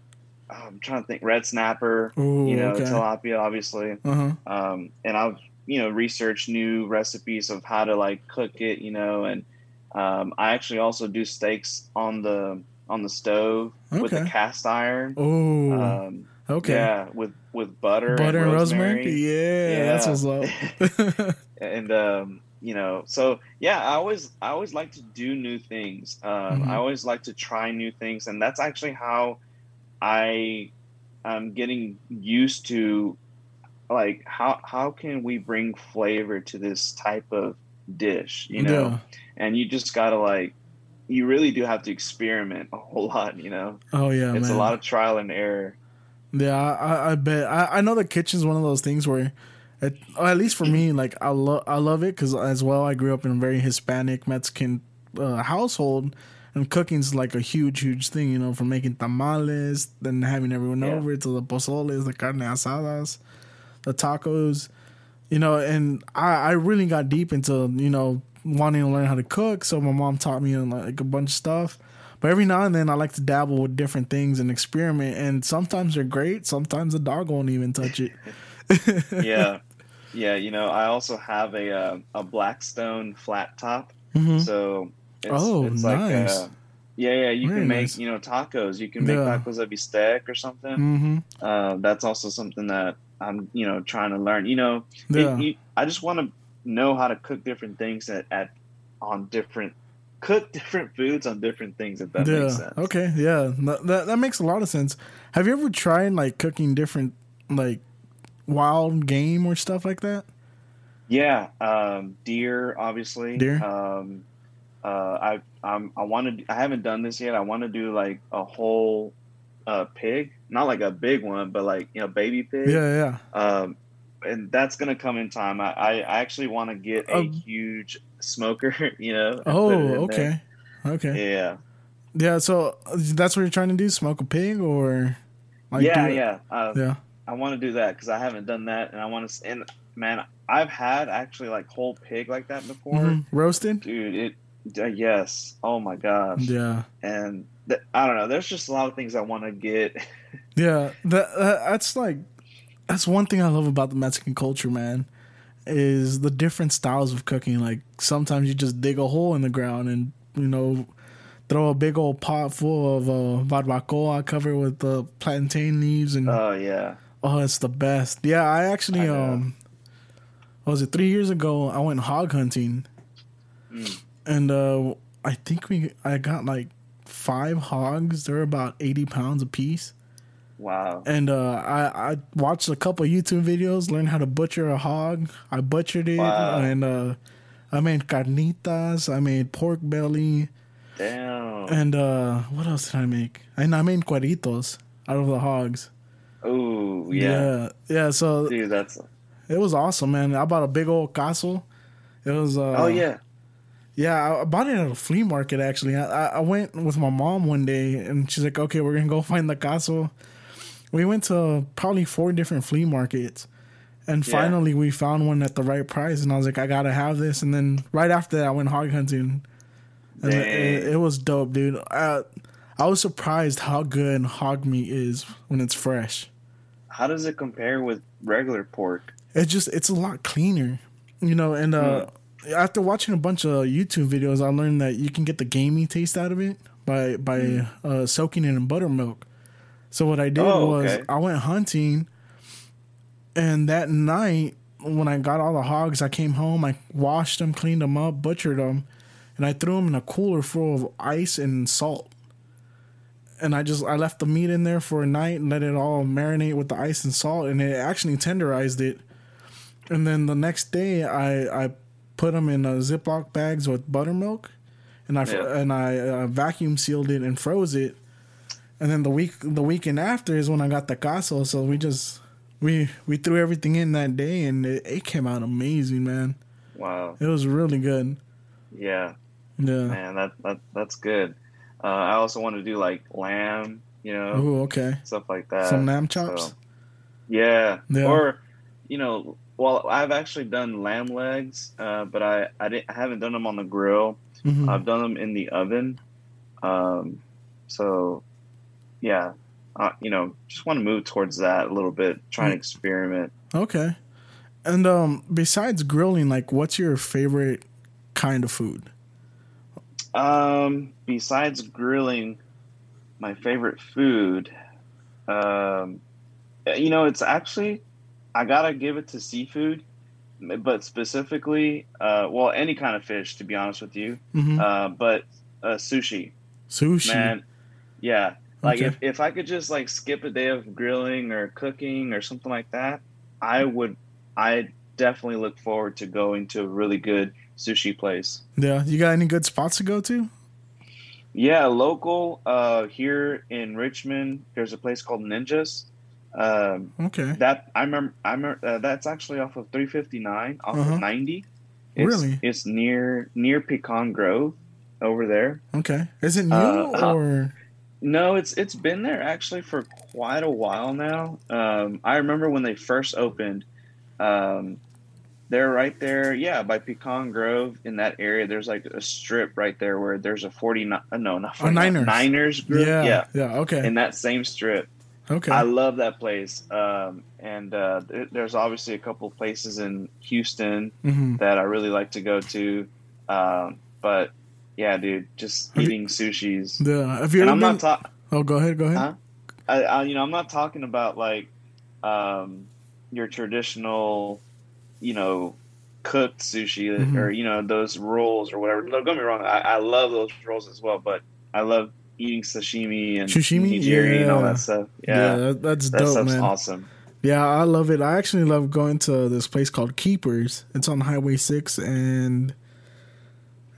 I'm trying to think red snapper. Ooh, you know, okay. tilapia, obviously. Uh huh. um, and I've you know researched new recipes of how to like cook it, you know, and um, I actually also do steaks on the on the stove with Okay. a cast iron. Oh, Um, okay. Yeah, with with butter, Butter and rosemary. rosemary, Yeah, that's what's up. and um, you know, so yeah, I always I always like to do new things. Um, Mhm. I always like to try new things, and that's actually how I am getting used to like how how can we bring flavor to this type of dish, you know? Yeah. And you just gotta like you really do have to experiment a whole lot, you know. Oh yeah, it's man. a lot of trial and error. Yeah, I, I bet. I, I know the kitchen's one of those things where, it, at least for me, like I love I love it because as well I grew up in a very Hispanic Mexican uh, household, and cooking's like a huge huge thing. You know, from making tamales, then having everyone Yeah. over to the pozoles, the carne asadas, the tacos. You know, and I I really got deep into you know wanting to learn how to cook. So my mom taught me like a bunch of stuff. But every now and then I like to dabble with different things and experiment. And sometimes they're great. Sometimes the dog won't even touch it. yeah, yeah. You know, I also have a uh, a Blackstone flat top, Mhm. so it's, Oh, it's nice. Like, uh, yeah, yeah. You Very can make nice. you know tacos. You can make Yeah. tacos of steak or something. hmm Uh, that's also something that I'm you know trying to learn. You know, it- you- I just want to know how to cook different things at, at on different cook different foods on different things. If that yeah. makes sense. Okay. Yeah. That, that makes a lot of sense. Have you ever tried like cooking different like wild game or stuff like that? Yeah, um, deer, obviously. Deer? Um, uh, I I'm, I want to I haven't done this yet. I want to do like a whole uh, pig, not like a big one, but like you know baby pig. Yeah, yeah. Um, and that's gonna come in time. I I actually want to get a um, huge smoker. You know. Oh, okay, there. okay. Yeah. Yeah. So that's what you're trying to do: smoke a pig, or like yeah, yeah, uh, yeah. I want to do that because I haven't done that, and I want to. And man, I've had actually like whole pig like that before, mm-hmm. roasted, dude. It uh, yes. Oh my gosh. Yeah. And th- I don't know. There's just a lot of things I want to get. yeah, that, that that's like that's one thing I love about the Mexican culture, man. Is the different styles of cooking. Like sometimes you just dig a hole in the ground and you know throw a big old pot full of uh, barbacoa covered with the uh, plantain leaves and oh yeah oh it's the best yeah i actually I um was it three years ago i went hog hunting mm and uh, I think we I got like five hogs. They're about eighty pounds a piece. Wow. And uh, I I watched a couple YouTube videos, learned how to butcher a hog. I butchered it, wow. and uh, I made carnitas. I made pork belly. Damn. And uh, what else did I make? And I made cueritos out of the hogs. Oh yeah. yeah, yeah. So dude, that's it was awesome, man. I bought a big old cazo. It was. Uh, oh yeah. Yeah, I bought it at a flea market actually. I, I went with my mom one day and she's like, okay, we're going to go find the cazo. We went to probably four different flea markets. And yeah. finally, we found one at the right price. And I was like, I got to have this. And then right after that, I went hog hunting. And it, it, was dope, dude. I, I was surprised how good hog meat is when it's fresh. How does it compare with regular pork? It just, it's a lot cleaner, you know, and, uh, mm after watching a bunch of YouTube videos, I learned that you can get the gamey taste out of it by by mm. uh, soaking it in buttermilk. So what I did oh, was okay. I went hunting, and that night when I got all the hogs, I came home, I washed them, cleaned them up, butchered them, and I threw them in a cooler full of ice and salt. And I just I left the meat in there for a night and let it all marinate with the ice and salt, and it actually tenderized it. And then the next day, I I put them in uh, Ziploc bags with buttermilk, and I yeah. and I uh, vacuum sealed it and froze it. And then the week the weekend after is when I got the cazo. So we just we we threw everything in that day, and it, it came out amazing, man. Wow, it was really good. Yeah, yeah, man, that that that's good. Uh, I also want to do like lamb, you know. Okay. Stuff like that. Some lamb chops. So, yeah. yeah. Or, you know, well, I've actually done lamb legs, uh, but I I, didn't, I haven't done them on the grill. Mm-hmm. I've done them in the oven. Um, so, yeah, uh, you know, just want to move towards that a little bit, try and mm. experiment. Okay. And um, besides grilling, like, what's your favorite kind of food? Um, besides grilling, my favorite food, um, you know, it's actually I gotta give it to seafood, but specifically, uh, well, any kind of fish, to be honest with you. Mm-hmm. Uh, but uh, sushi. Sushi, man, yeah. Like okay. if, if I could just like skip a day of grilling or cooking or something like that, I would. I definitely look forward to going to a really good sushi place. Yeah, you got any good spots to go to? Yeah, local uh, here in Richmond. There's a place called Ninjas. Um, okay. That I remember. I remember uh, that's actually off of 359, off uh-huh. of 90. It's, really? It's near near Pecan Grove, over there. Okay. Is it new uh, or? No, it's it's been there actually for quite a while now. Um, I remember when they first opened. Um, they're right there, yeah, by Pecan Grove in that area. There's like a strip right there where there's a 49, uh, no, not 49, Niners. Niners group. Yeah, yeah, yeah, okay. In that same strip. Okay. I love that place. Um, and uh, there's obviously a couple places in Houston mm-hmm. that I really like to go to. Um, but yeah, dude, just eating you, sushis. Yeah. Have you and I'm been... not talking. Oh, go ahead. Go ahead. Huh? I, I, you know, I'm not talking about like um, your traditional, you know, cooked sushi mm-hmm. or you know those rolls or whatever. Don't get me wrong. I, I love those rolls as well, but I love eating sashimi and sashimi, nigiri yeah. and all that stuff. Yeah, yeah that, that's that dope, man. Awesome. Yeah, I love it. I actually love going to this place called Keepers. It's on Highway Six, and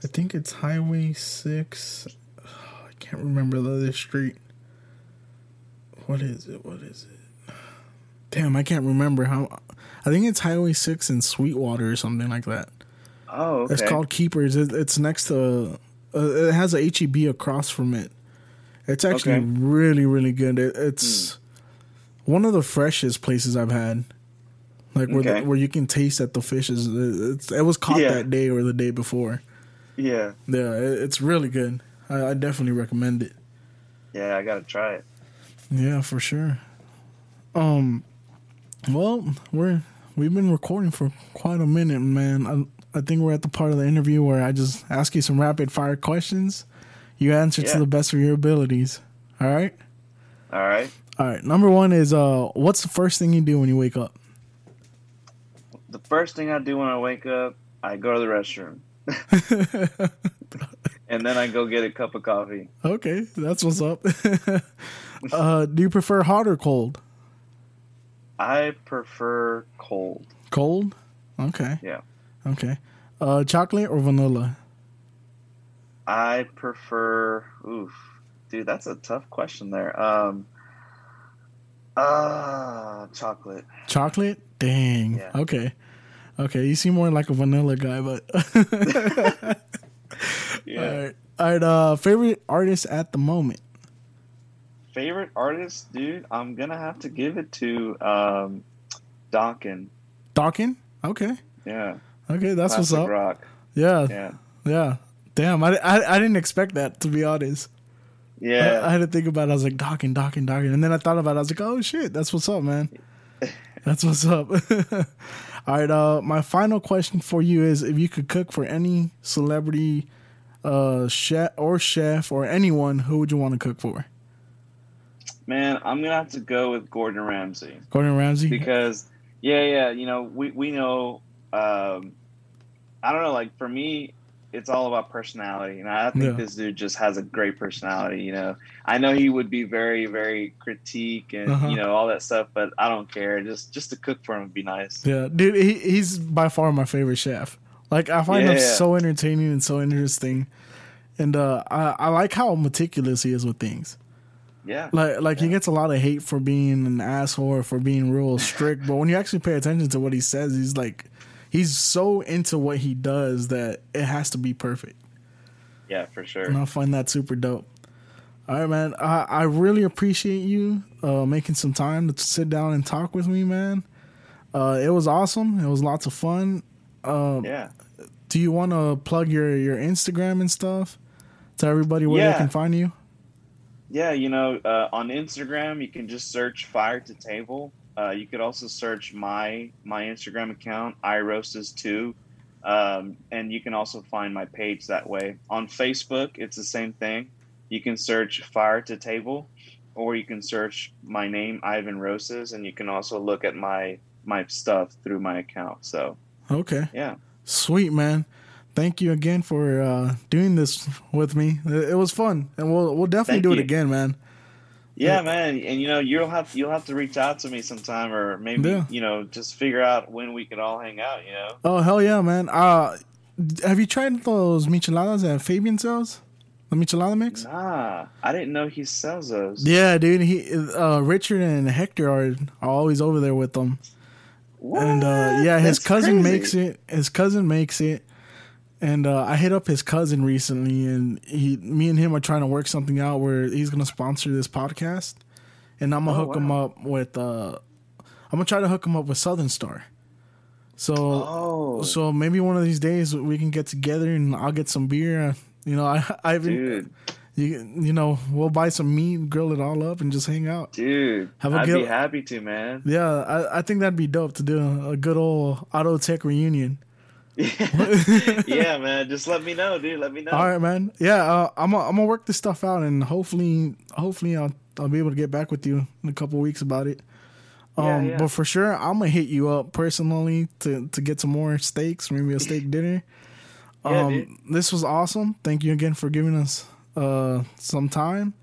I think it's Highway Six. Oh, I can't remember the other street. What is it? What is it? Damn, I can't remember how. I think it's Highway Six in Sweetwater or something like that. Oh, okay. It's called Keepers. It, it's next to. Uh, it has a HEB across from it. It's actually Okay. really, really good. It, it's one of the freshest places I've had. Like where Okay. the, where you can taste that the fish is. It's, it was caught Yeah. that day or the day before. Yeah. Yeah, it, it's really good. I, I definitely recommend it. Yeah, I gotta try it. Yeah, for sure. Um, well, we're we've been recording for quite a minute, man. I I think we're at the part of the interview where I just ask you some rapid fire questions. You answer to the best of your abilities. All right. All right. All right. Number one is uh, what's the first thing you do when you wake up? The first thing I do when I wake up, I go to the restroom, and then I go get a cup of coffee. okay, that's what's up. uh, do you prefer hot or cold? I prefer cold. Cold. Okay. Yeah. Okay. Uh, chocolate or vanilla? I prefer. Oof, dude, that's a tough question there. Um. Ah, chocolate. Chocolate? Dang. Yeah. Okay. Okay. You seem more like a vanilla guy, but Yeah. all right. All right. Uh, favorite artist at the moment? Favorite artist, dude. I'm gonna have to give it to um, Donkin. Dawkins? Okay. Yeah. Okay. That's what's Classic up. Rock. Yeah. Yeah. Yeah. Damn. I, I, I didn't expect that to be honest. I, I had to think about it. I was like, Dawkins, Dawkins, Dawkins. And then I thought about it. I was like, oh shit. That's what's up, man. That's what's up. all right. Uh, my final question for you is if you could cook for any celebrity, uh, chef or chef or anyone, who would you want to cook for? Man, I'm gonna have to go with Gordon Ramsay. Gordon Ramsay? because yeah yeah you know we we know um i don't know like for me it's all about personality and i think Yeah. this dude just has a great personality you know i know he would be very very critique and Uh-huh. you know all that stuff but i don't care just just to cook for him would be nice Yeah, dude, he, he's by far my favorite chef. Like I find him Yeah. so entertaining and so interesting, and uh, I I like how meticulous he is with things. yeah Like like he gets a lot of hate for being an asshole or for being real strict, but when you actually pay attention to what he says, he's like he's so into what he does that it has to be perfect. yeah for sure And I find that super dope. All right, man. I, I really appreciate you uh, making some time to sit down and talk with me, man. Uh, it was awesome. It was lots of fun. Uh, yeah do you want to plug your, your Instagram and stuff? Tell everybody where they can find you. Yeah, you know, uh, on Instagram you can just search "Fire to Table." Uh, you could also search my my Instagram account, iRoastes2, um, and you can also find my page that way. On Facebook, it's the same thing. You can search "Fire to Table," or you can search my name, Ivan Rosas, and you can also look at my my stuff through my account. So Okay. yeah, Sweet, man. Thank you again for uh, doing this with me. It, was fun, and we'll we'll definitely Thank do it again, man. Yeah, Yeah. man, and you know you'll have you'll have to reach out to me sometime, or maybe Yeah. you know just figure out when we can all hang out. You know, Oh hell yeah, man. Uh, have you tried those micheladas that Fabian sells? The michelada mix? nah, I didn't know he sells those. Yeah, dude. He, uh, Richard and Hector are, are always over there with them. What? And uh, yeah, his That's cousin crazy. makes it. His cousin makes it. And uh, I hit up his cousin recently, and he, me and him are trying to work something out where he's gonna sponsor this podcast, and I'm gonna Oh, hook him up with. Uh, I'm gonna try to hook him up with Southern Star. So Oh, so maybe one of these days we can get together and I'll get some beer. Uh, You know, I I've dude, you, you know we'll buy some meat, grill it all up, and just hang out. dude, Have a I'd good- be happy to, man. Yeah, I, I think that'd be dope to do a good old auto tech reunion. yeah, man. Just let me know, dude. Let me know. All right, man. Yeah, uh, I'm gonna I'm gonna work this stuff out, and hopefully, hopefully, I'll I'll be able to get back with you in a couple weeks about it. Um, Yeah, yeah. but for sure, I'm gonna hit you up personally to to get some more steaks, maybe a steak dinner. Yeah, um, dude. this was awesome. Thank you again for giving us uh some time.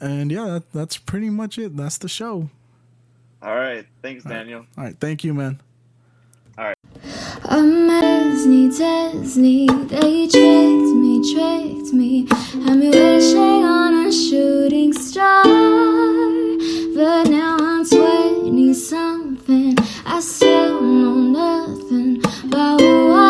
And yeah, that, that's pretty much it. That's the show. All right. Thanks, Daniel. All right, thank you, man. I'm Disney, Disney, they tricked me, tricked me, had me wishing on a shooting star. But now I'm 20 something, I still know nothing about who I